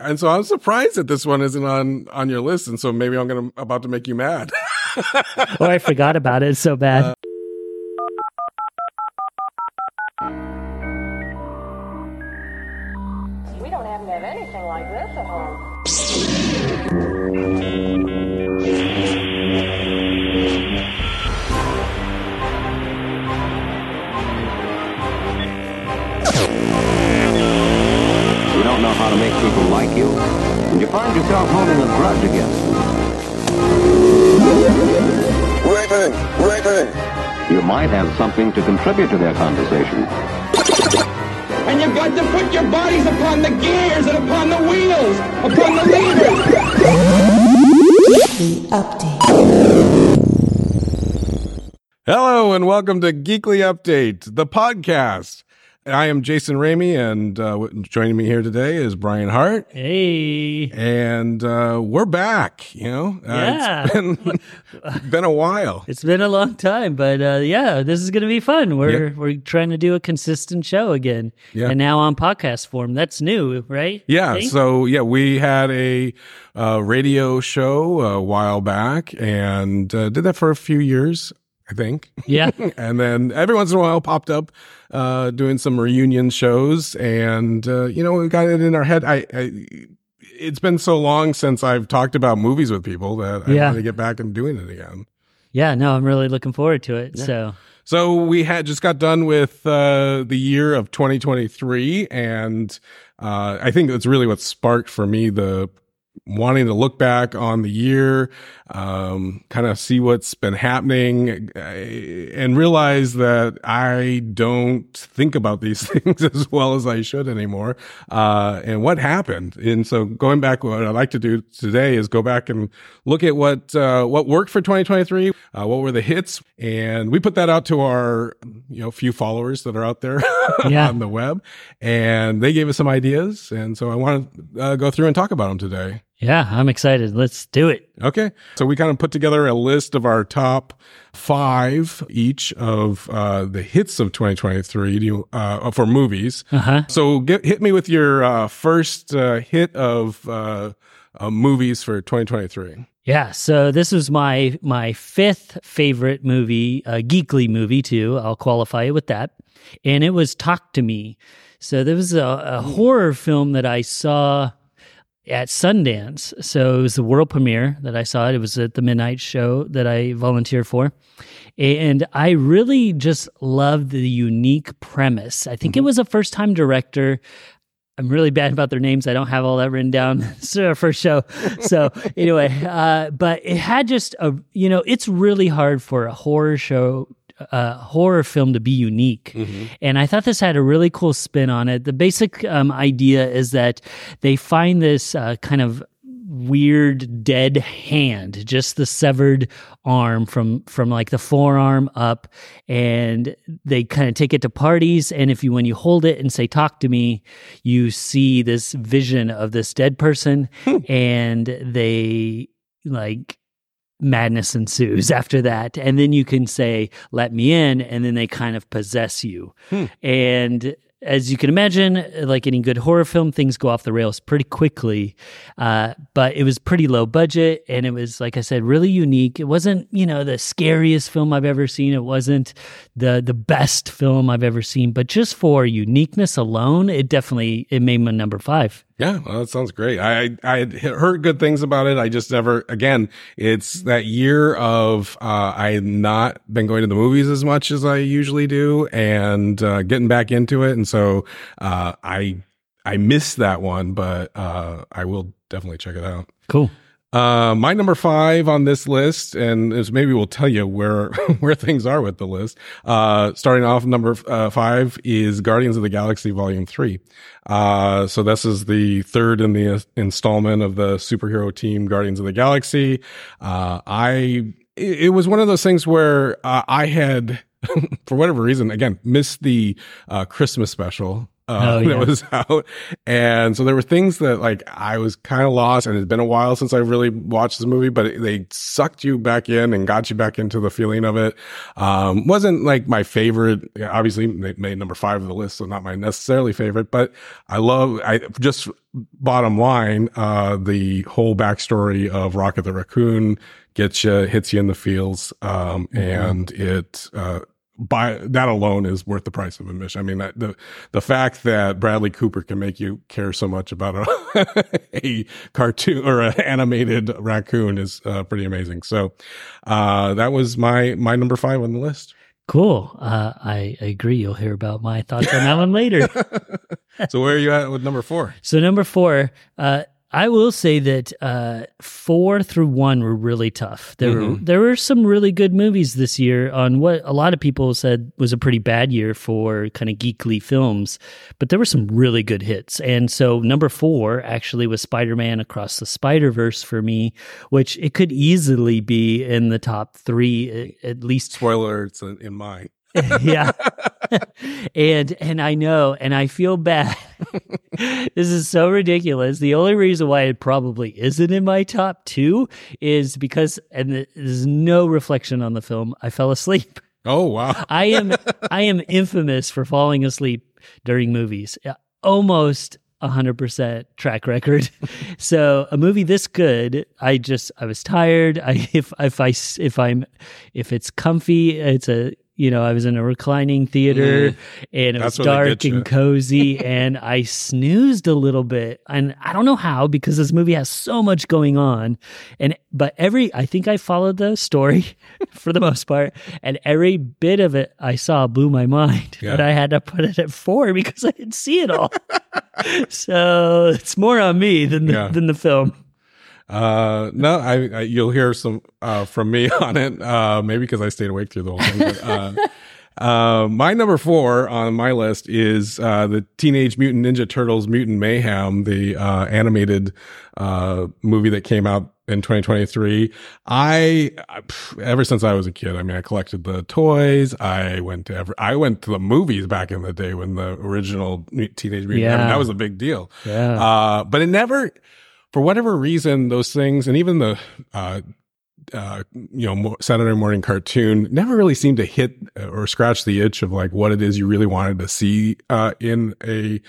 and so I'm surprised that this one isn't on on your list, and so maybe I'm gonna about to make you mad. oh, I forgot about it. It's so bad. Uh, we don't happen to have anything like this at home. How to make people like you, and you find yourself holding a grudge against them. Raven! Raven! You might have something to contribute to their conversation. And you've got to put your bodies upon the gears and upon the wheels, upon the levers. The update. Hello and welcome to Geekly Update, the podcast. I am Jason Ramey, and uh, joining me here today is Brian Hart. Hey, and uh, we're back. You know, uh, yeah, it's been, been a while. It's been a long time, but uh, yeah, this is going to be fun. We're yeah. we're trying to do a consistent show again, yeah. and now on podcast form. That's new, right? Yeah. So yeah, we had a uh, radio show a while back, and uh, did that for a few years. I think. Yeah. and then every once in a while popped up uh, doing some reunion shows. And, uh, you know, we got it in our head. I, I, it's been so long since I've talked about movies with people that I yeah. want to get back and doing it again. Yeah, no, I'm really looking forward to it. Yeah. So, so we had just got done with uh, the year of 2023, and uh, I think that's really what sparked for me the wanting to look back on the year, um, kind of see what's been happening uh, and realize that I don't think about these things as well as I should anymore. Uh, and what happened. And so going back, what I'd like to do today is go back and look at what, uh, what worked for 2023. Uh, what were the hits? And we put that out to our, you know, few followers that are out there yeah. on the web and they gave us some ideas. And so I want to uh, go through and talk about them today. Yeah, I'm excited. Let's do it. Okay. So we kind of put together a list of our top five each of uh, the hits of 2023 you, uh, for movies. Uh-huh. So get, hit me with your uh, first uh, hit of uh, uh, movies for 2023. Yeah, so this was my my fifth favorite movie, a geekly movie too. I'll qualify it with that, and it was Talk to Me. So there was a, a horror film that I saw at Sundance. So it was the world premiere that I saw it. It was at the midnight show that I volunteered for. And I really just loved the unique premise. I think mm-hmm. it was a first time director. I'm really bad about their names. I don't have all that written down. it's our first show. So anyway, uh, but it had just a, you know, it's really hard for a horror show a horror film to be unique. Mm-hmm. And I thought this had a really cool spin on it. The basic um, idea is that they find this uh, kind of weird dead hand just the severed arm from from like the forearm up and they kind of take it to parties and if you when you hold it and say talk to me you see this vision of this dead person and they like madness ensues after that. And then you can say, let me in. And then they kind of possess you. Hmm. And as you can imagine, like any good horror film, things go off the rails pretty quickly. Uh, but it was pretty low budget, and it was, like I said, really unique. It wasn't, you know, the scariest film I've ever seen. It wasn't the the best film I've ever seen. But just for uniqueness alone, it definitely it made my number five. Yeah, well, that sounds great. I I had heard good things about it. I just never. Again, it's that year of uh, I not been going to the movies as much as I usually do, and uh, getting back into it, and so uh, I I missed that one, but uh, I will definitely check it out. Cool. Uh, my number five on this list, and is maybe we'll tell you where where things are with the list. Uh, starting off, number uh, five is Guardians of the Galaxy Volume Three. Uh, so this is the third in the installment of the superhero team Guardians of the Galaxy. Uh, I it, was one of those things where uh, I had, for whatever reason, again missed the uh, Christmas special uh, Oh, yeah. that was out. And so there were things that like I was kind of lost and it's been a while since I really watched this movie, but it- they sucked you back in and got you back into the feeling of it. Um, wasn't like my favorite. yeah, Obviously they made number five of the list, so not my necessarily favorite, but I love, I just bottom line, uh, the whole backstory of Rocket the Raccoon gets you, hits you in the feels. Um, and it, uh, by that alone is worth the price of admission. I mean, the the fact that Bradley Cooper can make you care so much about a, a cartoon or an animated raccoon is uh, pretty amazing. So uh, that was my my number five on the list. Cool. Uh, I, I agree. You'll hear about my thoughts on that one later. So where are you at with number four? So number four, uh, I will say that uh, four through one were really tough. There were there were some really good movies this year on what a lot of people said was a pretty bad year for kind of geekly films, but there were some really good hits. And so number four actually was Spider Man Across the Spider Verse for me, which it could easily be in the top three at, least Spoiler, it's in, in mine. yeah. and and I know and I feel bad. This is so ridiculous. The only reason why it probably isn't in my top 2 is because and there's no reflection on the film. I fell asleep. Oh wow! I am I am infamous for falling asleep during movies. Almost hundred percent track record. so a movie this good, I just I was tired. I if if I if I'm if it's comfy, it's a you know I was in a reclining theater and it That's was dark and cozy and I snoozed a little bit. And I don't know how because this movie has so much going on and but every I think I followed the story for the most part and every bit of it I saw blew my mind Yeah. but I had to put it at 4 because I didn't see it all. So it's more on me than the, Yeah. than the film Uh, no, I, I you'll hear some uh, from me on it. Uh, maybe because I stayed awake through the whole thing. But, uh, uh, my number four on my list is uh, the Teenage Mutant Ninja Turtles Mutant Mayhem, the uh, animated uh, movie that came out in 2023. I ever since I was a kid, I mean, I collected the toys. I went to every, I went to the movies back in the day when the original Teenage Mutant. I mean, that was a big deal. Yeah. Uh, but it never, for whatever reason, those things, and even the, uh, uh, you know, Saturday morning cartoon never really seemed to hit uh, or scratch the itch of like what it is you really wanted to see, uh, in a,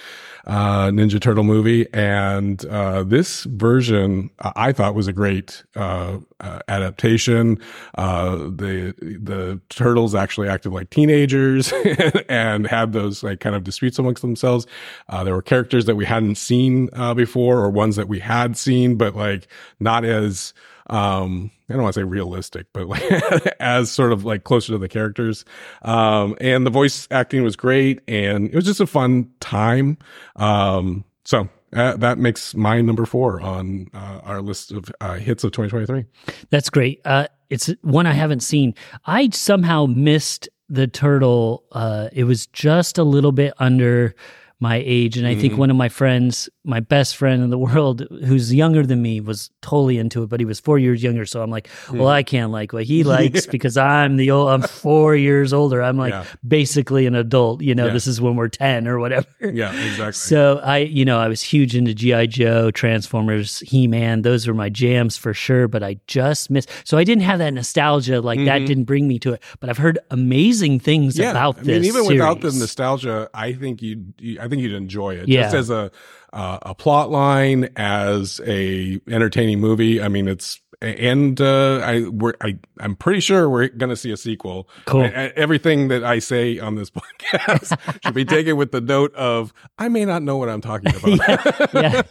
uh, Ninja Turtle movie. And, uh, this version I thought was a great, uh, uh, adaptation. Uh, the, the turtles actually acted like teenagers and had those like kind of disputes amongst themselves. Uh, there were characters that we hadn't seen, uh, before or ones that we had seen, but like not as, um, I don't want to say realistic, but like as sort of like closer to the characters. Um, and the voice acting was great and it was just a fun time. Um, so uh, that makes my number four on uh, our list of uh, hits of 2023. That's great. Uh, it's one I haven't seen. I somehow missed the turtle. Uh, it was just a little bit under my age, and I think one of my friends, my best friend in the world, who's younger than me, was totally into it. But he was four years younger, so I'm like, well, I can't like what he likes because I'm the old. I'm four years older. I'm like Yeah. basically an adult. You know, Yeah. this is when we're ten or whatever. Yeah, exactly. So I, you know, I was huge into GI Joe, Transformers, He Man. Those were my jams for sure. But I just missed. So I didn't have that nostalgia. Like that didn't bring me to it. But I've heard amazing things Mm-hmm. yeah, about I this. mean, even without the nostalgia, I think you'd, you, I think you'd enjoy it. Yeah. Just as a, uh, a plot line, as a entertaining movie. I mean, it's, and, uh, I, we're, I, I'm pretty sure we're going to see a sequel. Cool. I- I- everything that I say on this podcast should be taken with the note of, I may not know what I'm talking about. yeah,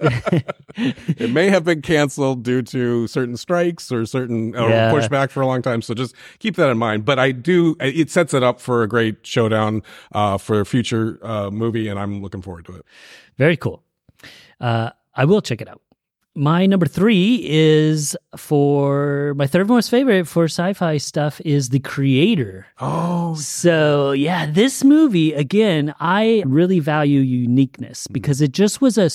it may have been canceled due to certain strikes or certain Yeah. pushback for a long time. So just keep that in mind. But I do, it sets it up for a great showdown, uh, for a future, uh, movie. And I'm looking forward to it. very cool. Uh, I will check it out. My number three is for my third most favorite for sci-fi stuff is The Creator. Oh, So yeah, this movie again, I really value uniqueness because it just was a,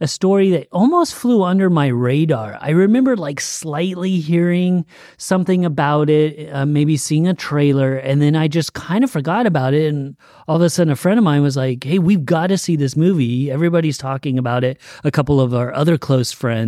a story that almost flew under my radar. I remember like slightly hearing something about it, uh, maybe seeing a trailer, and then I just kind of forgot about it. And all of a sudden, a friend of mine was like, "Hey, we've got to see this movie. Everybody's talking about it." A couple of our other close friends.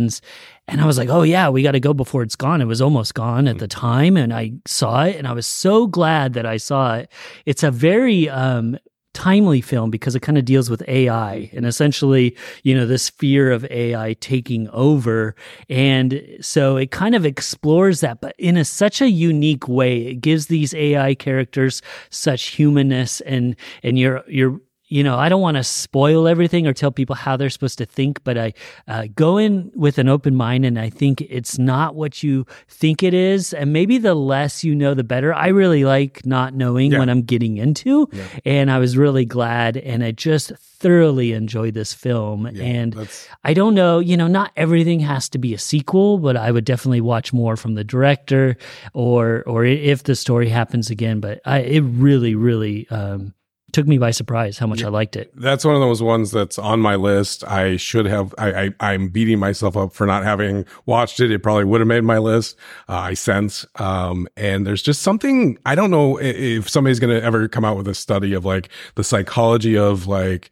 And I was like, oh, yeah, we got to go before it's gone. It was almost gone at the time. And I saw it and I was so glad that I saw it. It's a very, um, timely film because it kind of deals with AI and essentially, you know, this fear of AI taking over. And so it kind of explores that, but in a, such a unique way. It gives these AI characters such humanness and, and you're, you're, you know, I don't want to spoil everything or tell people how they're supposed to think, but I uh, go in with an open mind and I think it's not what you think it is. And maybe the less you know, the better. I really like not knowing Yeah. what I'm getting into. And I was really glad and I just thoroughly enjoyed this film. and that's- I don't know, you know, not everything has to be a sequel, but I would definitely watch more from the director or, or if the story happens again. But I, it really, really, um, took me by surprise how much I liked it. That's one of those ones that's on my list. I should have. I, I I'm beating myself up for not having watched it. It probably would have made my list. Uh, I sense. Um, and there's just something I don't know if somebody's gonna ever come out with a study of like the psychology of like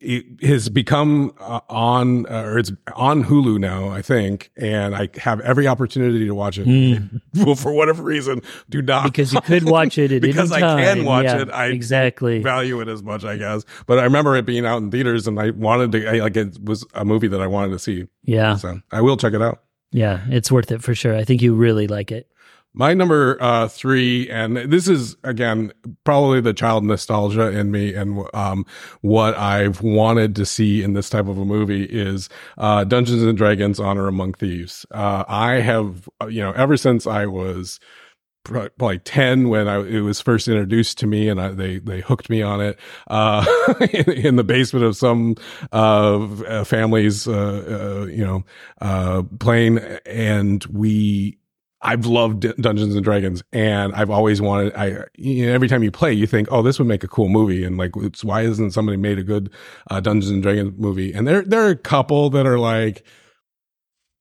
it has become uh, on uh, or it's on Hulu now, I think, and I have every opportunity to watch it. well, for whatever reason, do not. Because you could watch it at because I can watch Yeah, it. I exactly. value it as much, I guess. But I remember it being out in theaters, and I wanted to. I, like it was a movie that I wanted to see, Yeah, so I will check it out. yeah, it's worth it for sure. I think you really like it. My number uh, three, and this is again probably the child nostalgia in me, and um, what I've wanted to see in this type of a movie is uh, Dungeons and Dragons: Honor Among Thieves. Uh, I have, uh, you know, ever since I was pro- probably 10 when I, it was first introduced to me and I, they, they hooked me on it, uh, in, in the basement of some, uh, family's, uh, uh, you know, uh, playing and we, I've loved D- Dungeons and Dragons and I've always wanted, I, you know, every time you play, you think, oh, this would make a cool movie. And like, why isn't somebody made a good, uh, Dungeons and Dragons movie? And there, there are a couple that are like,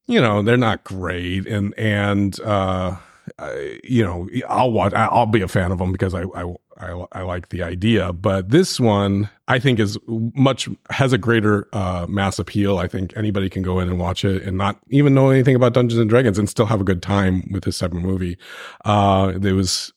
you know, they're not great. And, and, uh, I, you know, I'll watch, I'll be a fan of them because I, I, I, I like the idea. But this one, I think is much, has a greater, uh, mass appeal. I think anybody can go in and watch it and not even know anything about Dungeons and Dragons and still have a good time with this type of movie. Uh, there was,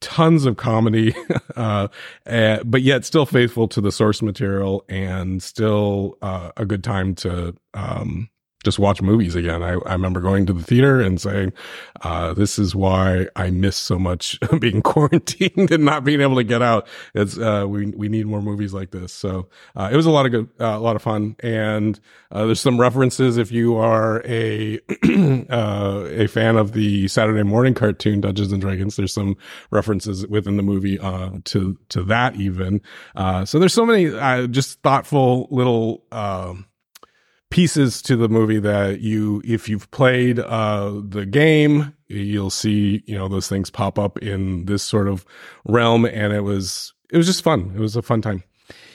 tons of comedy, uh, uh, but yet still faithful to the source material and still uh, a good time to um, just watch movies again. I, I remember going to the theater and saying, uh, "This is why I miss so much being quarantined and not being able to get out. It's uh, we we need more movies like this." So uh, it was a lot of good, uh, a lot of fun, and uh, there's some references if you are a uh, a fan of the Saturday morning cartoon Dungeons and Dragons. There's some references within the movie uh, to to that even. Uh, so there's so many just thoughtful little. Um, pieces to the movie that you if you've played uh the game you'll see you know those things pop up in this sort of realm. And it was it was just fun. It was a fun time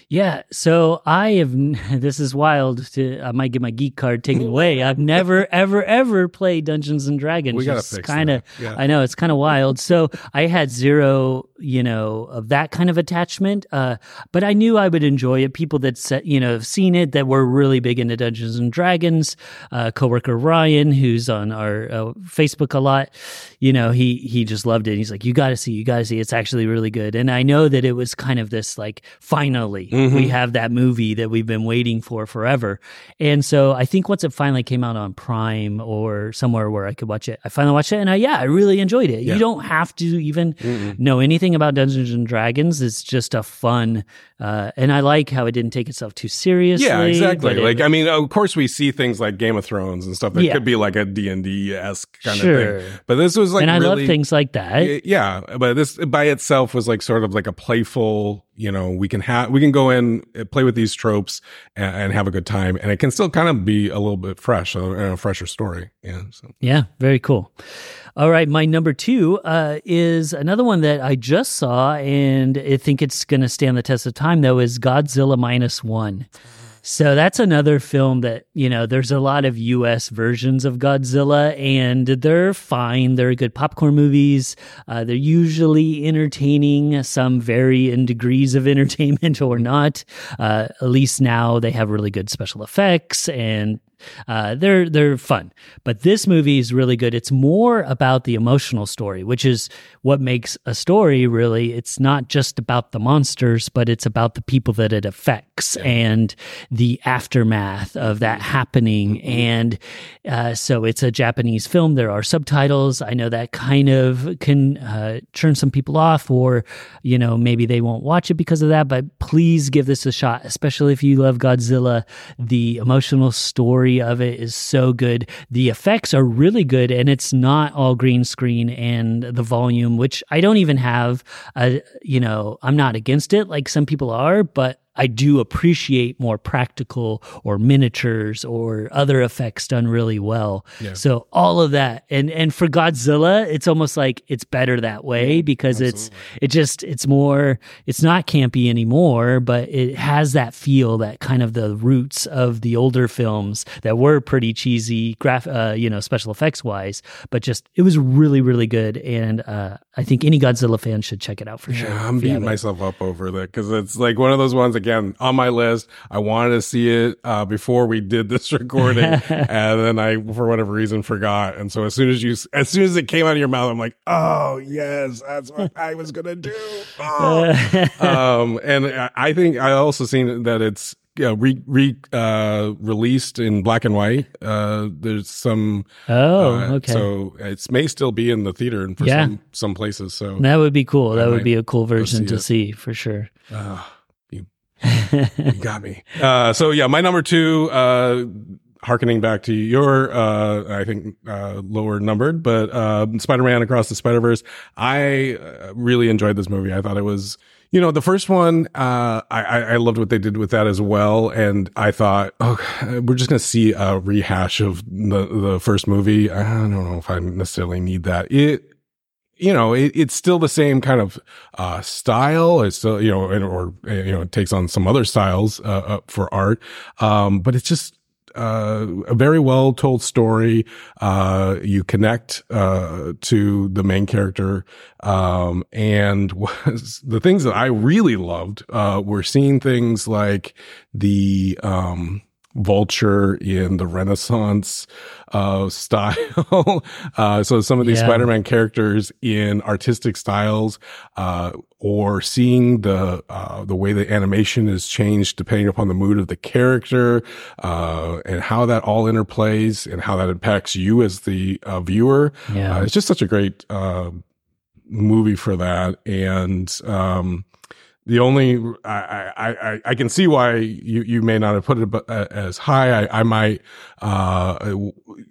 Yeah, so I have. This is wild. To I might get my geek card taken away. I've never, ever, ever played Dungeons and Dragons. We gotta It's fix kinda, that. Yeah. I know it's kind of wild. So I had zero, you know, of that kind of attachment. Uh, but I knew I would enjoy it. People that you know, have seen it that were really big into Dungeons and Dragons. Uh, coworker Ryan, who's on our uh, Facebook a lot, you know, he he just loved it. He's like, you got to see, you got to see. It's actually really good. And I know that it was kind of this like finally we have that movie that we've been waiting for forever. And so I think once it finally came out on Prime or somewhere where I could watch it, I finally watched it and I yeah, I really enjoyed it. You don't have to even know anything about Dungeons and Dragons. It's just a fun uh, and I like how it didn't take itself too seriously. yeah exactly it- like i mean of course we see things like game of thrones and stuff that Yeah. could be like a d&d-esque kind Sure. of thing but this was like and I really, love things like that. Yeah but this by itself was like sort of like a playful you know, we can have, we can go in, uh, play with these tropes and, and have a good time. And it can still kind of be a little bit fresh, a, a fresher story. Yeah. So. Yeah, very cool. All right, my number two uh, is another one that I just saw, and I think it's going to stand the test of time. Though is Godzilla minus one. So that's another film that, you know, there's a lot of US versions of Godzilla and they're fine. They're good popcorn movies. Uh, they're usually entertaining, some vary in degrees of entertainment or not. Uh, at least now they have really good special effects and uh, they're they're fun, but this movie is really good. It's more about the emotional story, which is what makes a story really. It's not just about the monsters, but it's about the people that it affects and the aftermath of that happening. And uh, so it's a Japanese film. There are subtitles. I know that kind of can uh, turn some people off, or you know maybe they won't watch it because of that. But please give this a shot, especially if you love Godzilla. The emotional story of it is so good. The effects are really good, and it's not all green screen and the volume, which I don't even have. A, you know, I'm not against it like some people are, but I do appreciate more practical or miniatures or other effects done really well. Yeah. So all of that, and and for Godzilla, it's almost like it's better that way because it's it just it's more it's not campy anymore, but it has that feel that kind of the roots of the older films that were pretty cheesy, graph uh, you know special effects wise, but just it was really really good, and uh, I think any Godzilla fan should check it out for sure. I'm beating myself up over that because it's like one of those ones again on my list. I wanted to see it uh, before we did this recording, and then I, for whatever reason, forgot. And so as soon as you, as soon as it came out of your mouth, I'm like, oh yes, that's what I was gonna do. Oh. um, and I- I think I also seen that it's. Yeah, re, re uh, released in black and white. Uh, there's some. Oh, uh, okay. So it may still be in the theater and for Yeah. some some places. So That would be cool. That would be a cool version see to it. see for sure. You, got me. Uh, so yeah, my number two, uh, harkening back to your, uh, I think, uh, lower numbered, but, uh, Spider-Man Across the Spider-Verse. I uh, really enjoyed this movie. I thought it was, you know, the first one, uh, I, I I loved what they did with that as well. And I thought, oh, we're just going to see a rehash of the, the first movie. I don't know if I necessarily need that. It, you know, it, it's still the same kind of uh, style. It's still, you know, and, or you know, it takes on some other styles uh, uh, for art. Um, but it's just uh, a very well told story. Uh, you connect uh, to the main character, um, and was the things that I really loved uh, were seeing things like the um, vulture in the Renaissance uh, style. uh, so some of these Yeah. Spider-Man characters in artistic styles, uh, or seeing the uh, the way the animation is changed depending upon the mood of the character, uh, and how that all interplays and how that impacts you as the uh, viewer. Yeah. It's just such a great uh, movie for that, and um, the only I, I I I can see why you you may not have put it uh, as high. I I might uh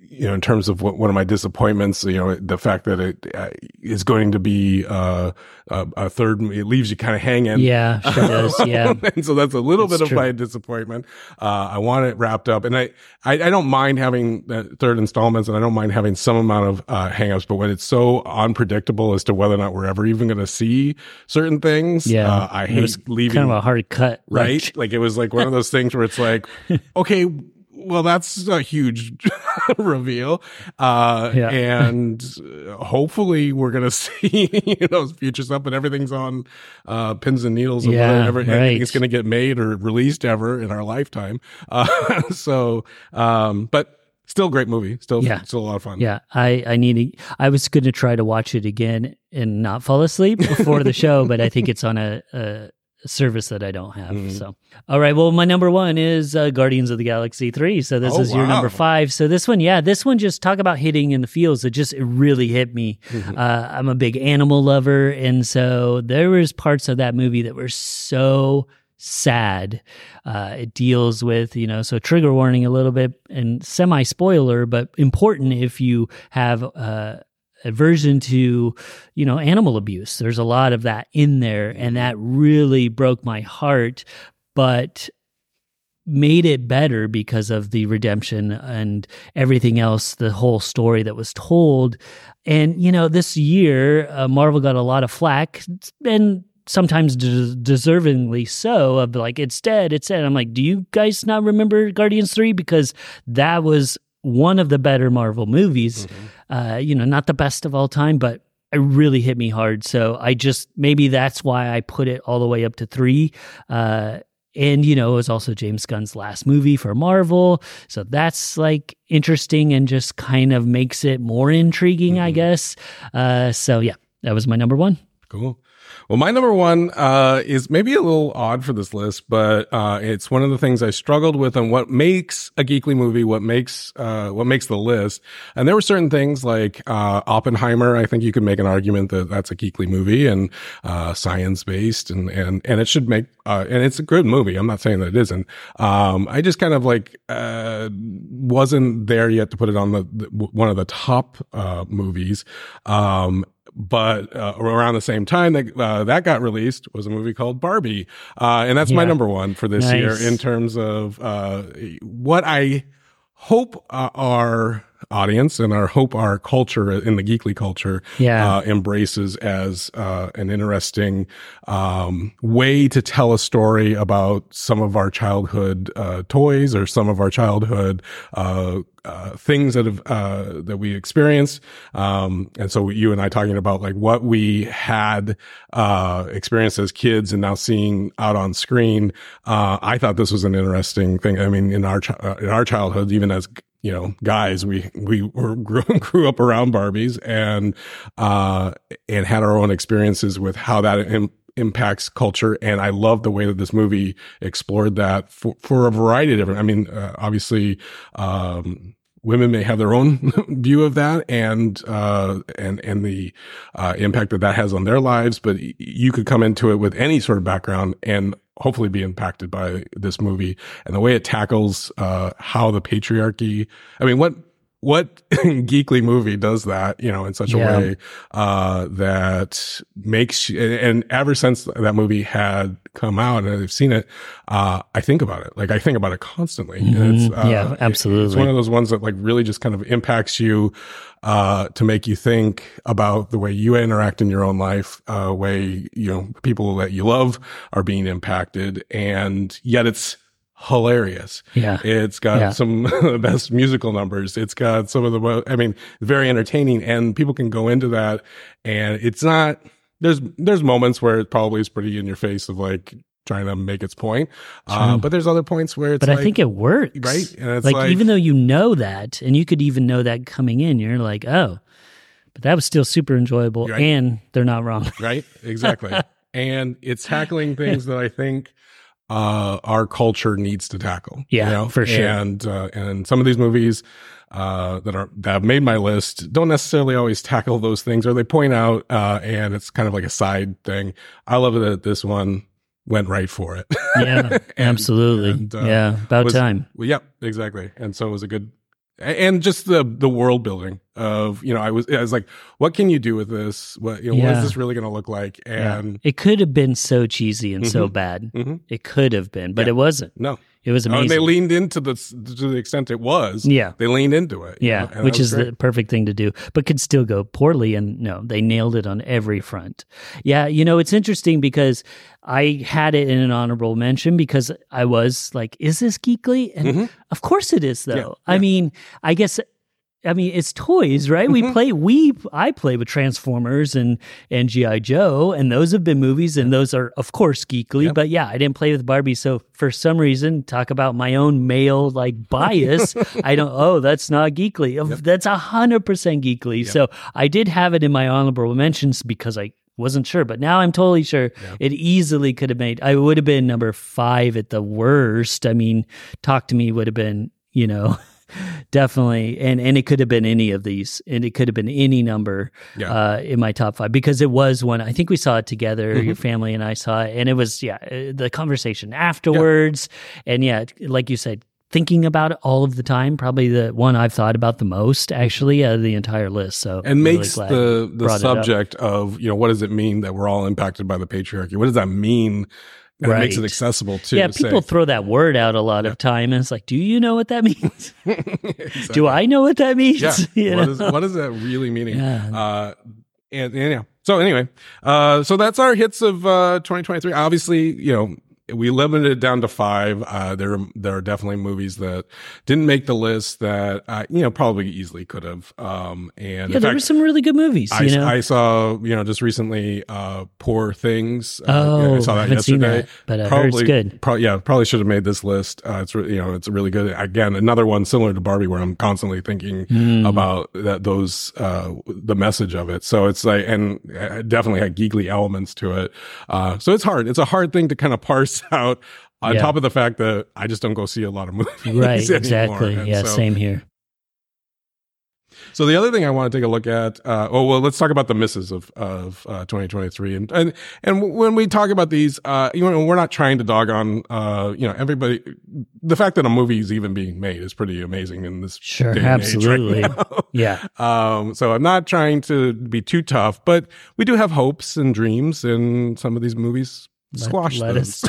you know in terms of what, one of my disappointments. You know the fact that it uh, is going to be uh a, a third. It leaves you kind of hanging. Yeah, sure does. Yeah. and so that's a little bit of my disappointment. Uh, I want it wrapped up, and I, I, I don't mind having uh, third installments, and I don't mind having some amount of uh, hangups. But when it's so unpredictable as to whether or not we're ever even going to see certain things, Yeah. uh, I It was leaving. Kind of a hard cut. right? Like, Like it was like one of those things where it's like, okay, well, that's a huge reveal. Uh, Yeah. and hopefully we're going to see, you know, future stuff, but everything's on, uh, pins and needles. of Yeah, whether ever, right. is going to get made or released ever in our lifetime. Uh, so, um, but still great movie. Still, Yeah. still a lot of fun. Yeah, I I need to, I was going to try to watch it again and not fall asleep before the show, but I think it's on a, a service that I don't have. Mm-hmm. So, all right. Well, my number one is uh, Guardians of the Galaxy three. So this Oh, is your number five. So this one, yeah, this one just talk about hitting in the fields. It just it really hit me. Mm-hmm. Uh, I'm a big animal lover, and so there was parts of that movie that were so sad. Uh, it deals with, you know, so trigger warning a little bit and semi spoiler, but important if you have uh, aversion to, you know, animal abuse. There's a lot of that in there, and that really broke my heart. But made it better because of the redemption and everything else, the whole story that was told. And, you know, this year, uh, Marvel got a lot of flack and sometimes des- deservingly so of like, it's dead, it's dead. I'm like, do you guys not remember Guardians 3? Because that was one of the better Marvel movies. Uh, you know, not the best of all time, but it really hit me hard. So I just maybe that's why I put it all the way up to three. Uh, and you know, it was also James Gunn's last movie for Marvel, so that's like interesting and just kind of makes it more intriguing, I guess. Uh, so yeah, that was my number one. Cool. Well, my number one uh, is maybe a little odd for this list, but uh, it's one of the things I struggled with and what makes a geekly movie, what makes uh, what makes the list. And there were certain things like uh, Oppenheimer. I think you could make an argument that that's a geekly movie and uh, science based, and and and it should make uh, and it's a good movie. I'm not saying that it isn't. Um, I just kind of like wasn't there yet to put it on the, the one of the top movies. Um, but uh, around the same time that uh, that got released was a movie called Barbie, uh, and that's my number one for this Nice. year in terms of uh, what I hope uh, our audience and our hope our culture in the geekly culture Yeah. uh, embraces as uh, an interesting um, way to tell a story about some of our childhood uh, toys or some of our childhood uh, uh, things that have uh, that we experienced. Um, and so you and I talking about like what we had uh, experienced as kids and now seeing out on screen. Uh, I thought this was an interesting thing. I mean, in our uh, in our childhood, even as you know, guys, we we were grew, grew up around Barbies and uh, and had our own experiences with how that Im- impacts culture. And I love the way that this movie explored that for, for a variety of different. I mean, uh, obviously. Um, Women may have their own view of that and, uh, and, and the, uh, impact that that has on their lives. But you could come into it with any sort of background and hopefully be impacted by this movie and the way it tackles, uh, how the patriarchy, I mean, what, what geekly movie does that, you know, in such Yeah. a way, uh, that makes, you- and, ever since that movie had come out and I've seen it, uh, I think about it. Like I think about it constantly. It's, uh, Yeah, absolutely. It's one of those ones that like really just kind of impacts you, uh, to make you think about the way you interact in your own life, uh, way, you know, people that you love are being impacted. And yet it's hilarious. Yeah. It's got Yeah. some of the best musical numbers. It's got some of the, I mean, very entertaining and people can go into that and it's not, there's, there's moments where it probably is pretty in your face of like trying to make its point. Uh, but there's other points where it's But like, I think it works. Right? And it's like, like- even though you know that, and you could even know that coming in, you're like, oh, but that was still super enjoyable, Right. and they're not wrong. right? Exactly. and it's tackling things that I think uh, our culture needs to tackle. Yeah, for sure. And uh, and some of these movies uh, that are that have made my list don't necessarily always tackle those things, or they point out, uh, and it's kind of like a side thing. I love that this one went right for it. Yeah, absolutely. and, uh, yeah, about was- time. Well, yep, exactly. And so it was a good, and just the the world building of you know I was I was like, what can you do with this? What you know, Yeah. is this really going to look like? Yeah. And It could have been so cheesy and so bad. Mhm. It could have been, but Yeah. it wasn't. no, It was Oh, amazing. and they leaned into the to the extent it was. Yeah. they leaned into it. you Yeah, know, which is great. the perfect thing to do, but could still go poorly. And no, they nailed it on every front. Yeah, you know, it's interesting because I had it in an honorable mention because I was like, is this geekly? And of course it is, though. Mm-hmm. Yeah, I mean, I guess. I mean, it's toys, right? Mm-hmm. We play, we, I play with Transformers and and GI Joe, and those have been movies, and those are, of course, geekly. But yeah, I didn't play with Barbie, so for some reason, talk about my own male like bias. I don't. Oh, that's not geekly. Of That's a hundred percent geekly. So I did have it in my honorable mentions because I wasn't sure, but now I'm totally sure it easily could have made. I would have been number five at the worst. I mean, talk to me would have been, you know. Definitely, and and it could have been any of these, and it could have been any number Yeah. uh, in my top five because it was one. I think we saw it together. Mm-hmm. Your family and I saw it, and it was yeah, uh, the conversation afterwards, and yeah, like you said, thinking about it all of the time. Probably the one I've thought about the most, actually, out of the entire list. So and really makes glad the the brought it up. subject of you know what does it mean that we're all impacted by the patriarchy? What does that mean? And it makes it accessible too. yeah, to say- people throw that word out a lot of time, and it's like, do you know what that means? Do I know what that means? yeah. You what is what is that really meaning? Yeah. Uh, and, and yeah. So anyway, uh, so that's our hits of uh 2023. Obviously, you know. We limited it down to five. Uh, there, there are definitely movies that didn't make the list that, uh, you know, probably easily could have. Um, and yeah, there fact, were some really good movies. I, you know, I saw, you know, just recently, uh, Poor Things. Uh, Oh, I saw that haven't seen yesterday. that, but I heard it's good. Pro- yeah, probably should have made this list. Uh, it's re- you know, it's really good. Again, another one similar to Barbie, where I'm constantly thinking Hmm. about that those uh, the message of it. So it's like, and uh, definitely had geekly elements to it. Uh, so it's hard. It's a hard thing to kind of parse out. On Yeah. top of the fact that I just don't go see a lot of movies, right, exactly. Yeah, so- same here. so the other thing I want to take a look at, uh, oh well, let's talk about the misses of of uh, 2023, and and and when we talk about these, uh, you know, we're not trying to dog on, uh, you know, everybody. The fact that a movie is even being made is pretty amazing in this Sure, day and age right absolutely. now. Yeah. Um, so I'm not trying to be too tough, but we do have hopes and dreams, and some of these movies squash let us-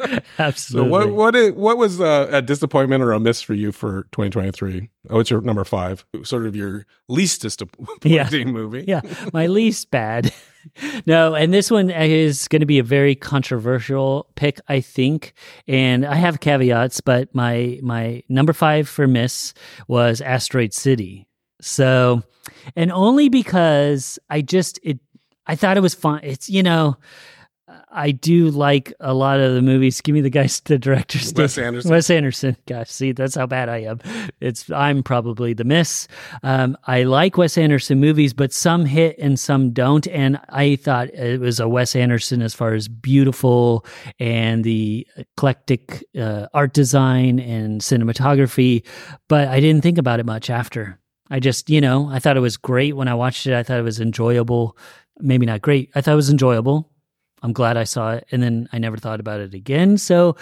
so Absolutely. what what is, what was uh, a disappointment or a miss for you for 2023? Oh, it's your number five, sort of your least disappointing Yeah. movie. yeah, my least bad. no, and this one is going to be a very controversial pick, I think. And I have caveats, but my my number five for Miss was Asteroid City. So, and only because I just it, I thought it was fun. It's you know. I do like a lot of the movies. Give me the guys, the directors. Wes Anderson. Wes Anderson. Gosh, see, that's how bad I am. It's I'm probably the miss. Um, I like Wes Anderson movies, but some hit and some don't. And I thought it was a Wes Anderson as far as beautiful and the eclectic uh, art design and cinematography, but I didn't think about it much after. I just, you know, I thought it was great when I watched it. I thought it was enjoyable. Maybe not great. I thought it was enjoyable. I'm glad I saw it. And then I never thought about it again. So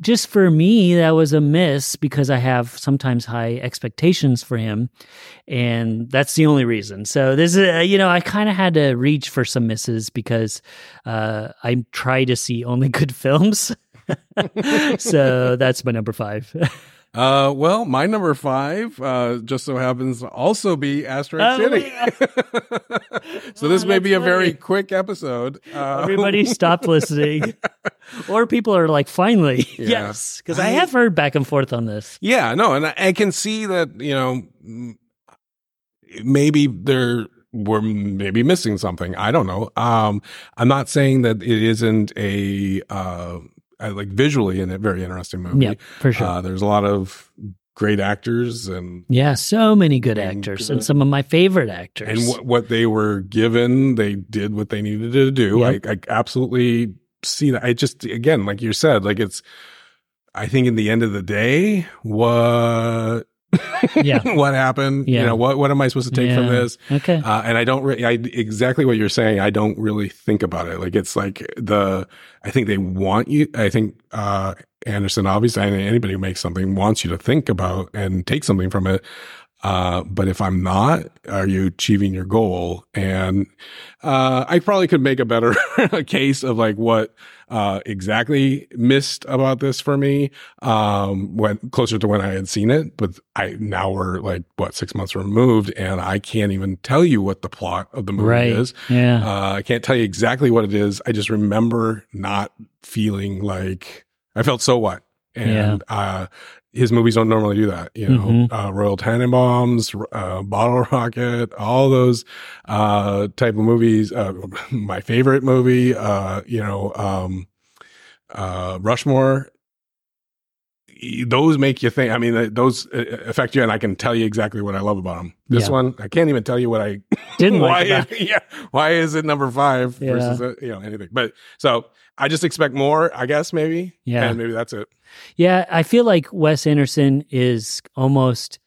just for me, that was a miss because I have sometimes high expectations for him. And that's the only reason. So this is, uh, you know, I kind of had to reach for some misses because uh, I try to see only good films. so that's my number five. Uh, well, my number five, uh, just so happens to also be Asteroid Oh, City. so this Oh, may be a that's very quick episode. Uh, Everybody stopped listening. or people are like, finally, Yeah. yes. Because I, I- have heard back and forth on this. Yeah, no, and I, I can see that, you know, maybe there we're maybe missing something. I don't know. Um, I'm not saying that it isn't a, uh, I like visually in a very interesting movie. Yeah, for sure. Uh, there's a lot of great actors and, Yeah, so many good And actors good- and some of my favorite actors. and what, what they were given, they did what they needed to do. Yep. I, I absolutely see that. I just, again, like you said, like it's, I think in the end of the day, what, Yeah. what happened? You know, what, what am I supposed to take from this? Okay. Uh, and I don't really, I, exactly what you're saying. I don't really think about it. Like it's like the, I think they want you, I think, uh, Anderson, obviously, anybody who makes something wants you to think about and take something from it. Uh, but if I'm not, are you achieving your goal? And, uh, I probably could make a better case of like what, uh, exactly missed about this for me, um, when closer to when I had seen it. But I, now we're like, what, six months removed and I can't even tell you what the plot of the movie right. is. Yeah. Uh, I can't tell you exactly what it is. I just remember not feeling like I felt so what. And, uh, his movies don't normally do that, you know, Mhm. uh, Royal Tenenbaums, uh, Bottle Rocket, all those, uh, type of movies. Uh, my favorite movie, uh, you know, um, uh, Rushmore. Those make you think. I mean, those affect you, and I can tell you exactly what I love about them. This Yeah. one, I can't even tell you what I Didn't why like about yeah why is it number five Yeah. versus uh, you know anything but so i just expect more i guess maybe Yeah. and maybe that's it Yeah, I feel like Wes Anderson is almost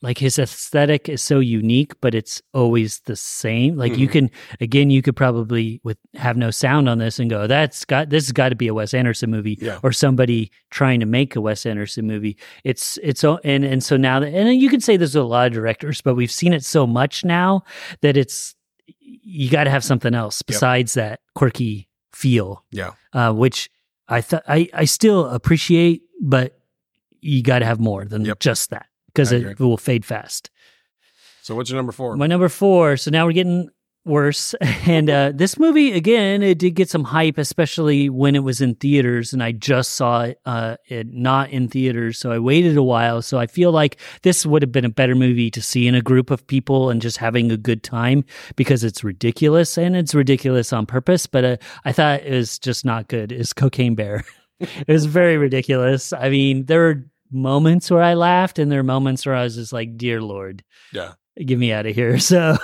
like his aesthetic is so unique, but it's always the same. Like you Mhm. can again, you could probably with have no sound on this and go, that's got this has got to be a Wes Anderson movie Yeah. or somebody trying to make a Wes Anderson movie. It's it's and and so now that and you can say there's a lot of directors, but we've seen it so much now that it's you got to have something else besides that quirky feel, Yeah. uh, which I thought I I still appreciate, but you got to have more than Yep. just that because I it will fade fast. So what's your number four? My number four. So now we're getting worse. And uh, this movie, again, it did get some hype, especially when it was in theaters. And I just saw it, uh, it not in theaters. So I waited a while. So I feel like this would have been a better movie to see in a group of people and just having a good time because it's ridiculous and it's ridiculous on purpose. But uh, I thought it was just not good. Is Cocaine Bear. it was very ridiculous. I mean, there were moments where I laughed and there are moments where I was just like, dear Lord yeah. get me out of here. So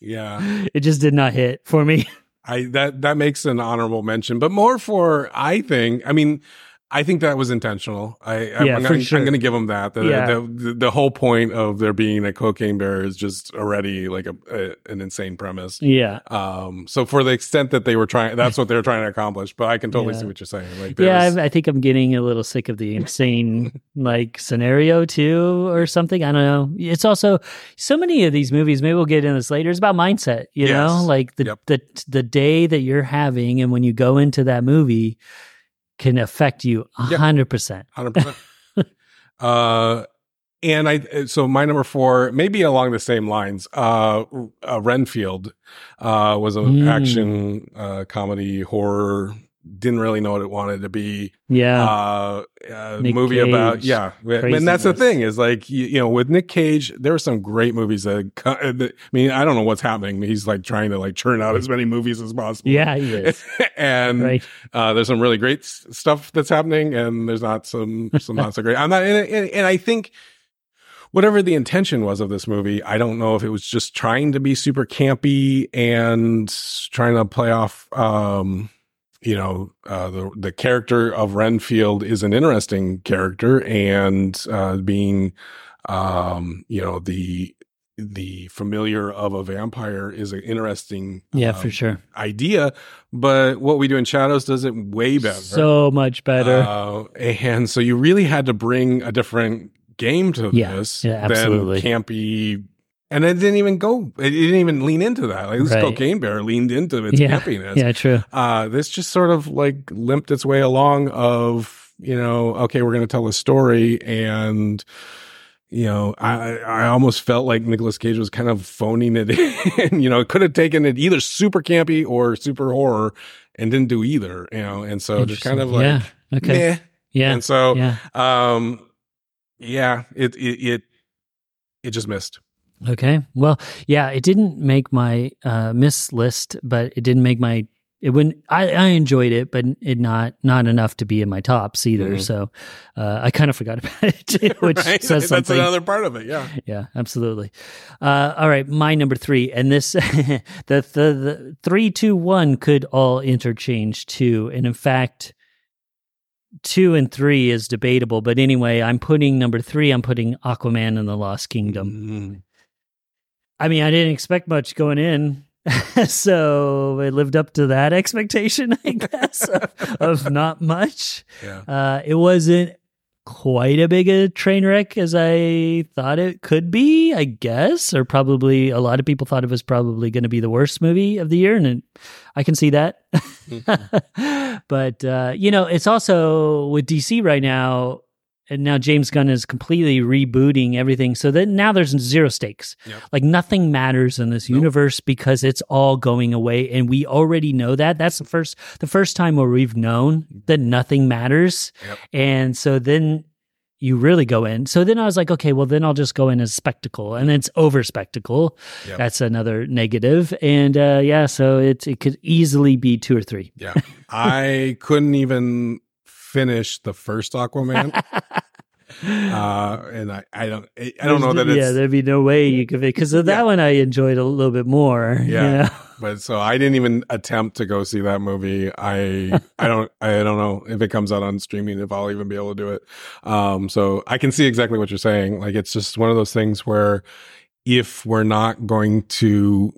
Yeah. it just did not hit for me. I that that makes an honorable mention, but more for I think. I mean, I think that was intentional. I, I Yeah, I'm, for sure. I'm going to give them that. The, Yeah. the, the the whole point of there being a cocaine bear is just already like a, a an insane premise. Yeah. Um, so for the extent that they were trying, that's what they were trying to accomplish. But I can totally Yeah. see what you're saying. Like, Yeah, I, I think I'm getting a little sick of the insane like scenario too, or something. I don't know. It's also so many of these movies. Maybe we'll get into this later. It's about mindset, you know, like the Yep. the the day that you're having, and when you go into that movie, can affect you a hundred percent. Hundred percent. Uh, and I so my number four, maybe along the same lines. Uh, uh Renfield, uh, was an Mm. action uh comedy horror. Didn't really know what it wanted to be. Yeah, Uh, uh movie about Cage, yeah, and that's the thing is like you, you know with Nick Cage, there are some great movies that, that. I mean, I don't know what's happening. He's like trying to like churn out as many movies as possible. yeah, he is. and right. uh, there's some really great stuff that's happening, and there's not some some not so great. I'm not, and, and, and I think whatever the intention was of this movie, I don't know if it was just trying to be super campy and trying to play off. Um, you know, uh, the the character of Renfield is an interesting character, and uh, being, um, you know, the the familiar of a vampire is an interesting Yeah, um, for sure. idea, but what we do in shadows does it way better. So much better. Uh, and so you really had to bring a different game to Yeah, this yeah, absolutely. than campy. And it didn't even go. It didn't even lean into that. Like this Right. cocaine bear leaned into its yeah, campiness. yeah, true. Uh, this just sort of like limped its way along. Of you know, okay, we're going to tell a story, and you know, I I almost felt like Nicolas Cage was kind of phoning it in. you know, it could have taken it either super campy or super horror, and didn't do either. You know, and so just kind of like yeah, okay, meh. yeah, And so, yeah. um, yeah, it it it it just missed. Okay. Well, yeah, it didn't make my uh, miss list, but it didn't make my. It wouldn't. I, I enjoyed it, but it not not enough to be in my tops either. Mhm. So uh, I kind of forgot about it, which Right? says That's something. another part of it. Yeah. yeah, absolutely. Uh, all right, my number three, and this the, the the three, two, one could all interchange too, and in fact, two and three is debatable. But anyway, I'm putting number three. I'm putting Aquaman and the Lost Kingdom. I mean, I didn't expect much going in. so it lived up to that expectation, I guess, of, of not much. Yeah. Uh, it wasn't quite a big a train wreck as I thought it could be, I guess, or probably a lot of people thought it was probably going to be the worst movie of the year, and it, I can see that. but uh, you know, it's also with DC right now. And now James Gunn is completely rebooting everything, so that now there's zero stakes. Yep. Like nothing matters in this Nope. universe because it's all going away, and we already know that. That's the first the first time where we've known that nothing matters, Yep. and so then you really go in. So then I was like, okay, well then I'll just go in as spectacle, and it's over spectacle. Yep. That's another negative, and uh, yeah, so it it could easily be two or three. Yeah. I couldn't even finish the first Aquaman. uh, and I, I don't, I don't know that yeah, there'd be no way you could because of that Yeah. one I enjoyed a little bit more. you Yeah. know? but so I didn't even attempt to go see that movie. I, I don't, I don't know if it comes out on streaming, if I'll even be able to do it. Um, so I can see exactly what you're saying. Like, it's just one of those things where if we're not going to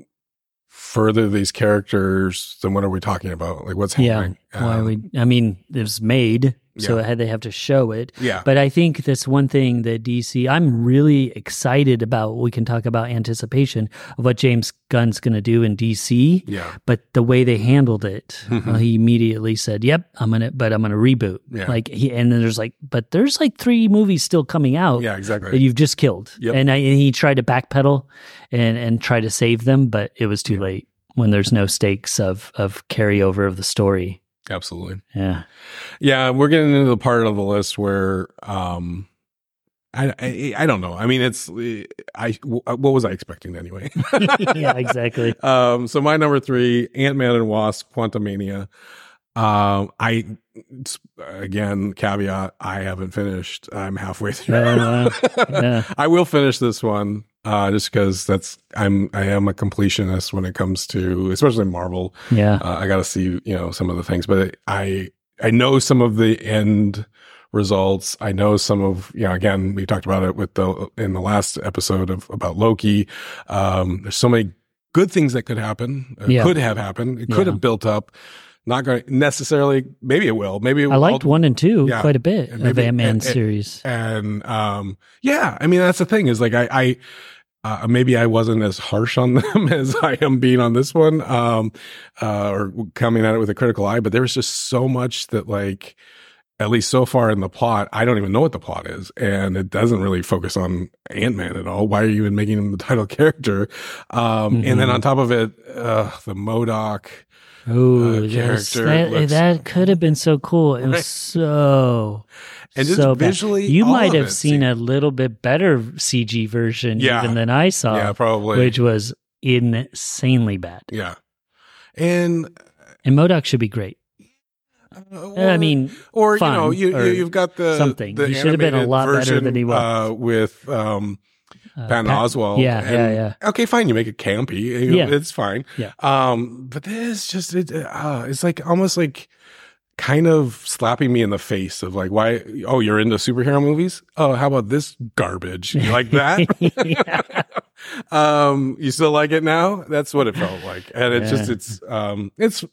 further these characters, then what are we talking about? Like, what's Yeah. Why Um, we? I mean, it was made, so Yeah. they have to show it. yeah. But I think that's one thing that DC. I'm really excited about. We can talk about anticipation of what James Gunn's going to do in DC. yeah. But the way they handled it, Mhm. uh, he immediately said, "Yep, I'm gonna," but I'm gonna reboot. Yeah. Like he, and then there's like, but there's like three movies still coming out. Yeah, that exactly. you've just killed. Yep. And, I, and he tried to backpedal and and try to save them, but it was too late when there's no stakes of of carryover of the story. Absolutely. Yeah. Yeah, we're getting into the part of the list where um I, I I don't know. I mean, it's I what was I expecting anyway? yeah, exactly. Um, so my number three, Ant Man and Wasp, Quantumania. Um, I again caveat: I haven't finished. I'm halfway through. Wow. Yeah. I will finish this one, uh, just because that's I'm I am a completionist when it comes to especially Marvel. Yeah. Uh, I got to see you know some of the things, but I I know some of the end results. I know some of you know again we talked about it with the in the last episode of about Loki. Um, there's so many good things that could happen, uh, Yeah. could have happened. It could Yeah. have built up. Not going to necessarily. Maybe it will. Maybe it I liked one and two Yeah. quite a bit And of maybe- Ant Man series. and um yeah i mean that's the thing is like i i uh, maybe i wasn't as harsh on them as i am being on this one um uh or coming at it with a critical eye but there was just so much that like at least so far in the plot i don't even know what the plot is and it doesn't really focus on ant-man at all why are you even making him the title character um and then Mhm. on top of it uh the MODOK Oh, uh, yes. character that, looks- that could have been so cool. It was Right. so And just so bad. visually, You all might have seen seemed- a little bit better CG version Yeah. even than I saw, yeah probably which was insanely bad. yeah and And MODOK should be great. uh, I mean, or you fun know you, or you you've got the something. the He should have been a lot better than he was. uh, with um uh, Patton Pat- Oswalt. Yeah, and- yeah, yeah. Okay, fine. You make it campy. Yeah. it's fine. Yeah. Um, but this just it, uh, it's like almost like kind of slapping me in the face of like why oh you're into superhero movies oh how about this garbage you like that um you still like it now that's what it felt like and it's just it's um it's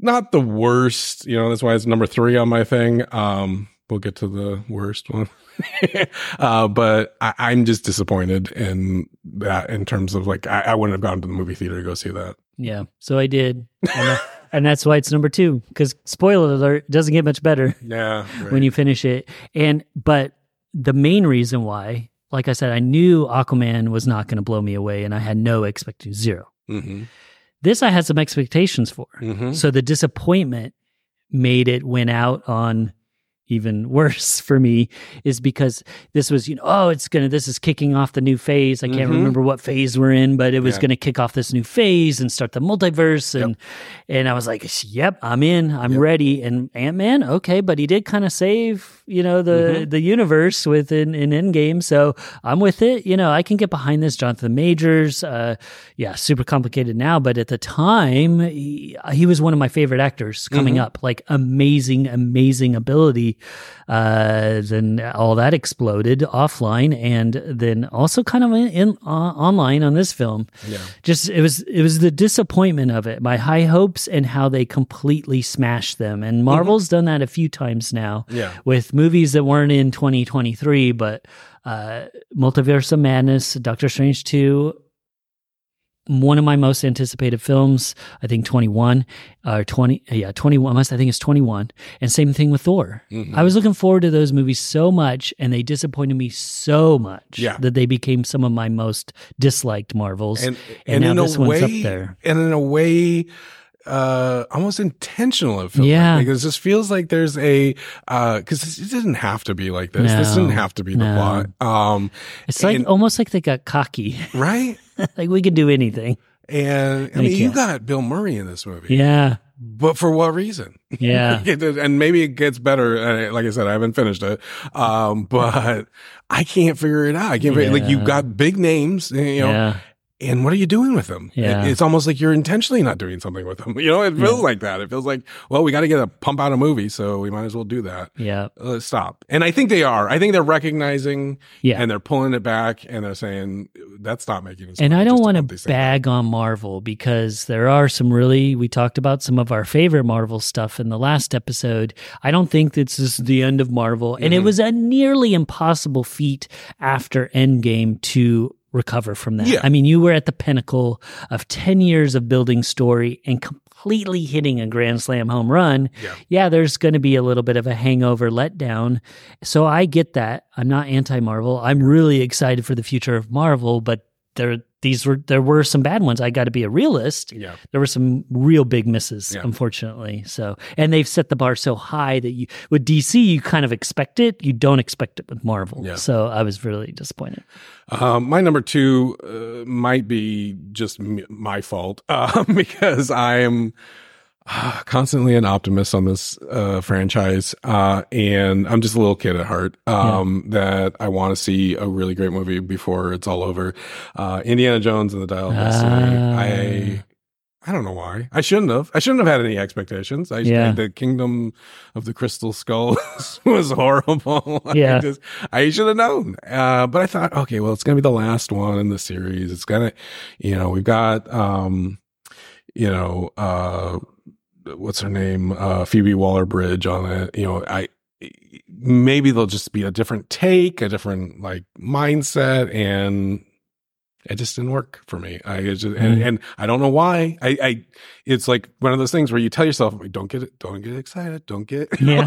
not the worst you know that's why it's number three on my thing um we'll get to the worst one uh but I, i'm just disappointed in that in terms of like I, I wouldn't have gone to the movie theater to go see that Yeah, so I did, and, that- and that's why it's number two. Because spoiler alert, it doesn't get much better yeah when you finish it. And but the main reason why, like I said, I knew Aquaman was not going to blow me away, and I had no expectation zero. mm-hmm. This I had some expectations for, Mm-hmm. so the disappointment made it win out on even worse for me is because this was you know oh it's gonna this is kicking off the new phase i can't Mhm. remember what phase we're in but it was Yeah. gonna kick off this new phase and start the multiverse and and i was like yep i'm in i'm Yep. ready and ant-man okay but he did kind of save you know the Mhm. the universe within in endgame so i'm with it you know i can get behind this jonathan majors uh yeah super complicated now but at the time he, he was one of my favorite actors coming Mhm. up like amazing amazing ability uh then all that exploded offline and then also kind of in, in uh, online on this film. Yeah. Just it was it was the disappointment of it my high hopes and how they completely smashed them. And marvel's done that a few times now yeah. with movies that weren't in 2023 but uh multiverse of madness doctor strange 2 one of my most anticipated films i think 21 or 20 yeah 21 must i think it's 21 and same thing with thor Mhm. i was looking forward to those movies so much and they disappointed me so much Yeah. that they became some of my most disliked marvels and and, and, now in this a one's way up there and in a way uh almost intentional it feels Yeah. like because it just feels like there's a uh because it didn't have to be like this this No. didn't have to be the No. plot um it's like and- almost like they got cocky right like we can do anything and i mean you got bill murray in this movie yeah but for what reason? Yeah. and maybe it gets better. Uh, Like I said, I haven't finished it. Um, but I can't figure it out. I can't, figure, like, you've got big names, you know, yeah. And what are you doing with them? Yeah. It- it's almost like you're intentionally not doing something with them. You know, it feels like that. It feels like, well, we got to get a pump out a movie, so we might as well do that. Yeah. Let's stop. And I think they are. I think they're recognizing Yeah. and they're pulling it back and they're saying that's not making us. And I don't want to these things out." bag on Marvel because there are some really, we talked about some of our favorite Marvel stuff in the last episode. I don't think this is the end of Marvel. And Mm-hmm. it was a nearly impossible feat after Endgame to recover from that. Yeah. I mean, you were at the pinnacle of 10 years of building story and completely hitting a grand slam home run. Yeah. there's going to be a little bit of a hangover letdown. So I get that. I'm not anti Marvel. I'm really excited for the future of Marvel, but there these were there were some bad ones. I got to be a realist. Yeah. There were some real big misses, Yeah. unfortunately. So, and they've set the bar so high that you with DC you kind of expect it, you don't expect it with Marvel. Yeah. So, I was really disappointed. Um, my number two uh, might be just m- my fault uh, because I am constantly an optimist on this uh, franchise, uh, and I'm just a little kid at heart. Um, That I want to see a really great movie before it's all over. Uh, Indiana Jones and the Dial of Destiny. Ah. I. I don't know why. I shouldn't have. I shouldn't have had any expectations. I Yeah. the Kingdom of the Crystal Skull was horrible. Yeah. I, just, I should have known. Uh, but I thought, okay, well, it's gonna be the last one in the series. It's gonna, you know, we've got, um, you know, uh, what's her name, uh, Phoebe Waller Bridge on it. You know, I maybe they'll just be a different take, a different like mindset, and it just didn't work for me. I just, and, Mm. and I don't know why. I, I, it's like one of those things where you tell yourself, don't get it, don't get excited, don't get, Yeah.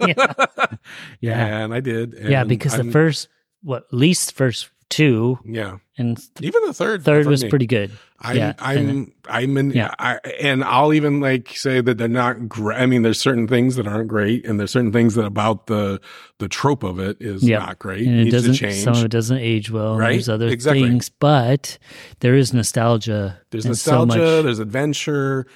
yeah, Yeah. And I did. yeah, because I'm- the first what least first two yeah, and th- even the third, third was me. pretty good. I'm, yeah, I'm, and- I'm in, Yeah. I, and I'll even like say that they're not great. I mean, there's certain things that aren't great, and there's certain things that about the the trope of it is Yeah. not great. and it needs doesn't change. some of it doesn't age well Right? there's other Exactly. things but there is nostalgia there's and so nostalgia. much- there's adventure.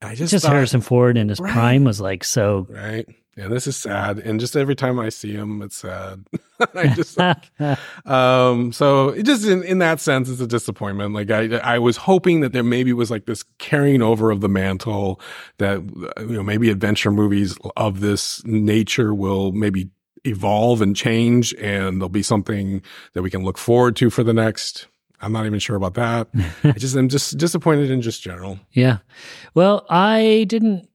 I just just thought- harrison ford in his Right. prime was like so right. Yeah, this is sad, and just every time I see him, it's sad. I just like, um. So it just in in that sense, it's a disappointment. Like I I was hoping that there maybe was like this carrying over of the mantle that you know maybe adventure movies of this nature will maybe evolve and change, and there'll be something that we can look forward to for the next. I'm not even sure about that. I just I'm just disappointed in just general. yeah well i didn't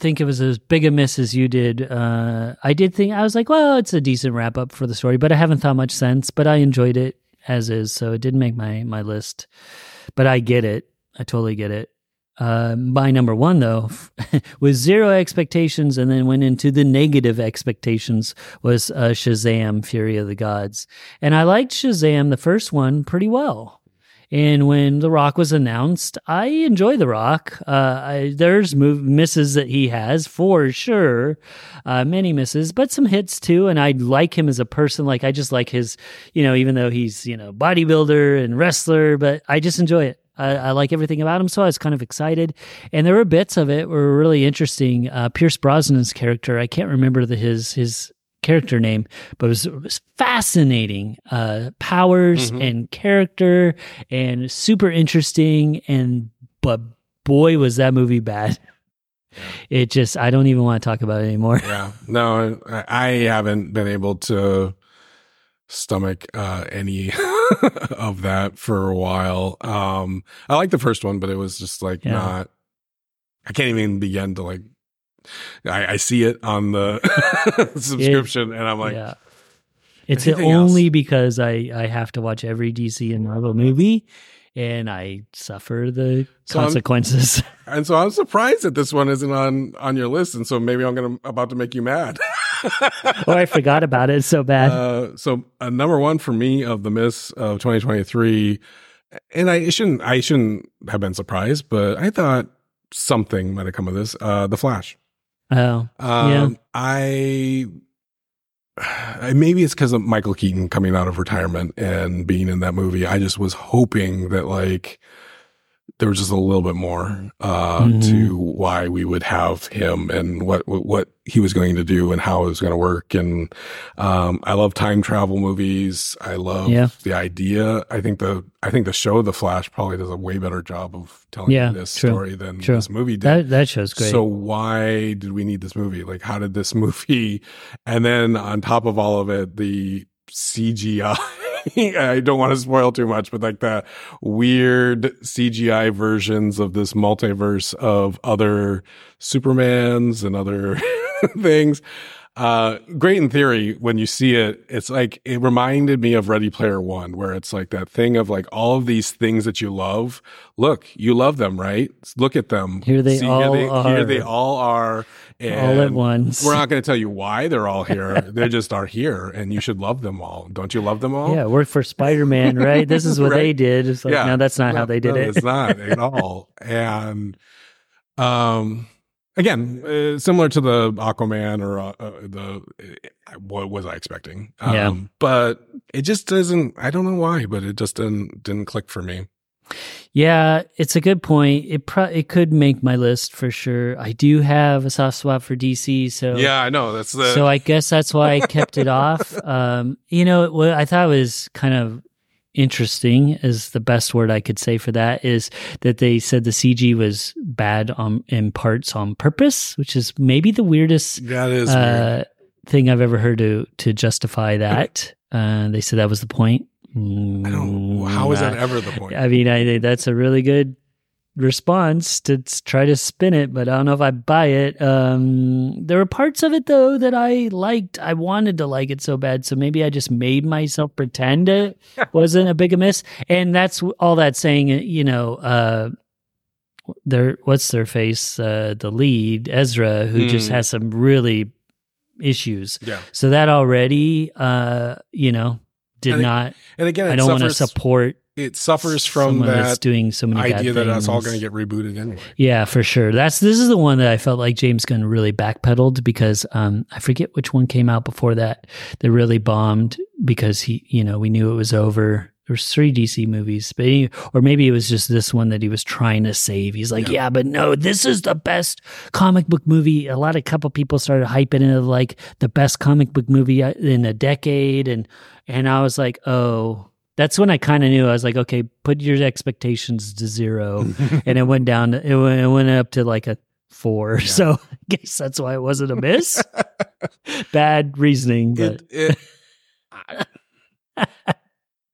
think it was as big a miss as you did. Uh i did think i was like well it's a decent wrap up for the story but i haven't thought much since. but i enjoyed it as is so it didn't make my my list. But i get it. I totally get it. Uh, my number one though with zero expectations and then went into the negative expectations was uh, shazam fury of the gods. And i liked shazam the first one pretty well and when The Rock was announced, I enjoy The Rock. Uh, I, there's misses that he has for sure, uh, many misses, but some hits too. And I like him as a person. Like I just like his, you know, even though he's you know bodybuilder and wrestler, but I just enjoy it. I, I like everything about him, so I was kind of excited. And there were bits of it were really interesting. Uh, Pierce Brosnan's character, I can't remember the his his character name, but it was, it was fascinating. Uh, powers and character and super interesting. And but boy, was that movie bad. It just I don't even want to talk about it anymore. Yeah. No, I, I haven't been able to stomach uh, any of that for a while. Um, I like the first one, but it was just like Yeah. not. I can't even begin to like. I, I see it on the subscription, and I'm like, yeah. It's only else? because I, I have to watch every DC and Marvel movie and I suffer the So I'm- consequences. and so I'm surprised that this one isn't on on your list, and so maybe I'm gonna about to make you mad. or I forgot about it so bad. Uh, so uh, number one for me of the miss of 2023, and I shouldn't I shouldn't have been surprised, but I thought something might have come of this. Uh, the Flash. Oh, Um, yeah. I. I- Maybe it's because of Michael Keaton coming out of retirement and being in that movie. I just was hoping that like there was just a little bit more uh, Mhm. to why we would have him and what what what he was going to do and how it was going to work. And um, I love time travel movies. I love Yeah. the idea. I think the I think the show The Flash probably does a way better job of telling Yeah, this true, story than true. this movie did. That that show's great. So why did we need this movie? Like, how did this movie? And then on top of all of it, the CGI. I don't want to spoil too much, but like the weird CGI versions of this multiverse of other Supermans and other things. Uh, great in theory when you see it. It's like, it reminded me of Ready Player One, where it's like that thing of like all of these things that you love. Look, you love them, right? Look at them. Here they all here are. Here they all are. All at once. We're not going to tell you why they're all here. they just are here, and you should love them all. Don't you love them all? yeah, work for Spider Man, right? This is what they did. It's like, no, that's not how they did no, it. It's not at all. And um, again, uh, similar to the Aquaman or uh, uh, the uh, what was I expecting? Um, Yeah. but it just doesn't. I don't know why, but it just didn't didn't click for me. Yeah, it's a good point. It pro- it could make my list for sure. I do have a soft spot for DC, so Yeah, I know. That's the so I guess that's why I kept it off. Um, you know, what I thought was kind of interesting is the best word I could say for that is that they said the CG was bad on in parts on purpose, which is maybe the weirdest that is uh, thing I've ever heard to to justify that. Uh, they said that was the point. Mm, I don't. How is that ever the point? I mean, I that's a really good response to try to spin it, but I don't know if I buy it. Um, there were parts of it though that I liked. I wanted to like it so bad, so maybe I just made myself pretend it wasn't a big miss. And that's all that saying. uh, You know, uh, their what's their face, uh, the lead Ezra, who just Hmm. has some really issues. yeah, So that already, uh, you know, did And it- not. and again, I don't want to support It suffers from someone that's that doing so many idea bad that that's all going to get rebooted anyway. Yeah, for sure. That's this is the one that I felt like James Gunn really backpedaled because um I forget which one came out before that that really bombed because he you know we knew it was over. Was three DC movies, but he, or maybe it was just this one that he was trying to save. He's like, yeah. but no, this is the best comic book movie. A lot of couple people started hyping it like the best comic book movie uh, in a decade, and and I was like, oh. That's when I kind of knew. I was like, okay, put your expectations to zero and it went down. It went, it went up to like a four. So I guess that's why it wasn't a miss. Bad reasoning, but It, it,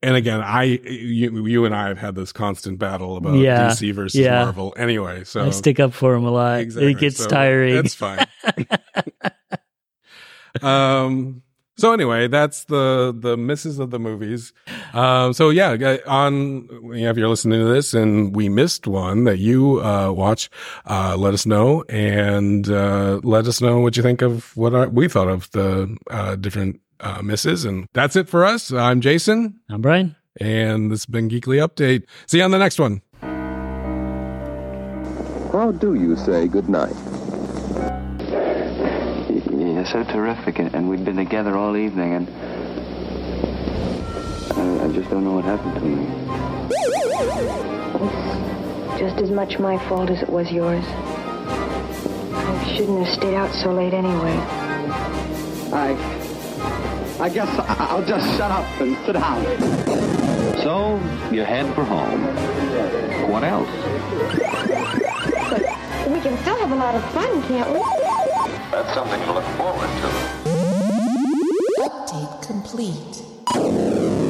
and again, I you, you and I have had this constant battle about Yeah, DC versus yeah. Marvel. Anyway, so I stick up for him a lot. Exactly. It gets So tiring. It's fine. um. So anyway, that's the the misses of the movies. Um. So yeah, on yeah, if you're listening to this and we missed one that you uh, watch, uh, let us know and uh, let us know what you think of what our, we thought of the uh, different uh, misses. And that's it for us. I'm Jason, I'm Brian. and this has been Geekly Update. See you on the next one. How do you say goodnight? You're so terrific, and, and we've been together all evening, and I, I just don't know what happened to me. Just as much my fault as it was yours. I shouldn't have stayed out so late anyway. I. I guess I- I'll just shut up and sit down. So, you head for home. What else? We can still have a lot of fun, can't we? That's something to look forward to. Update complete.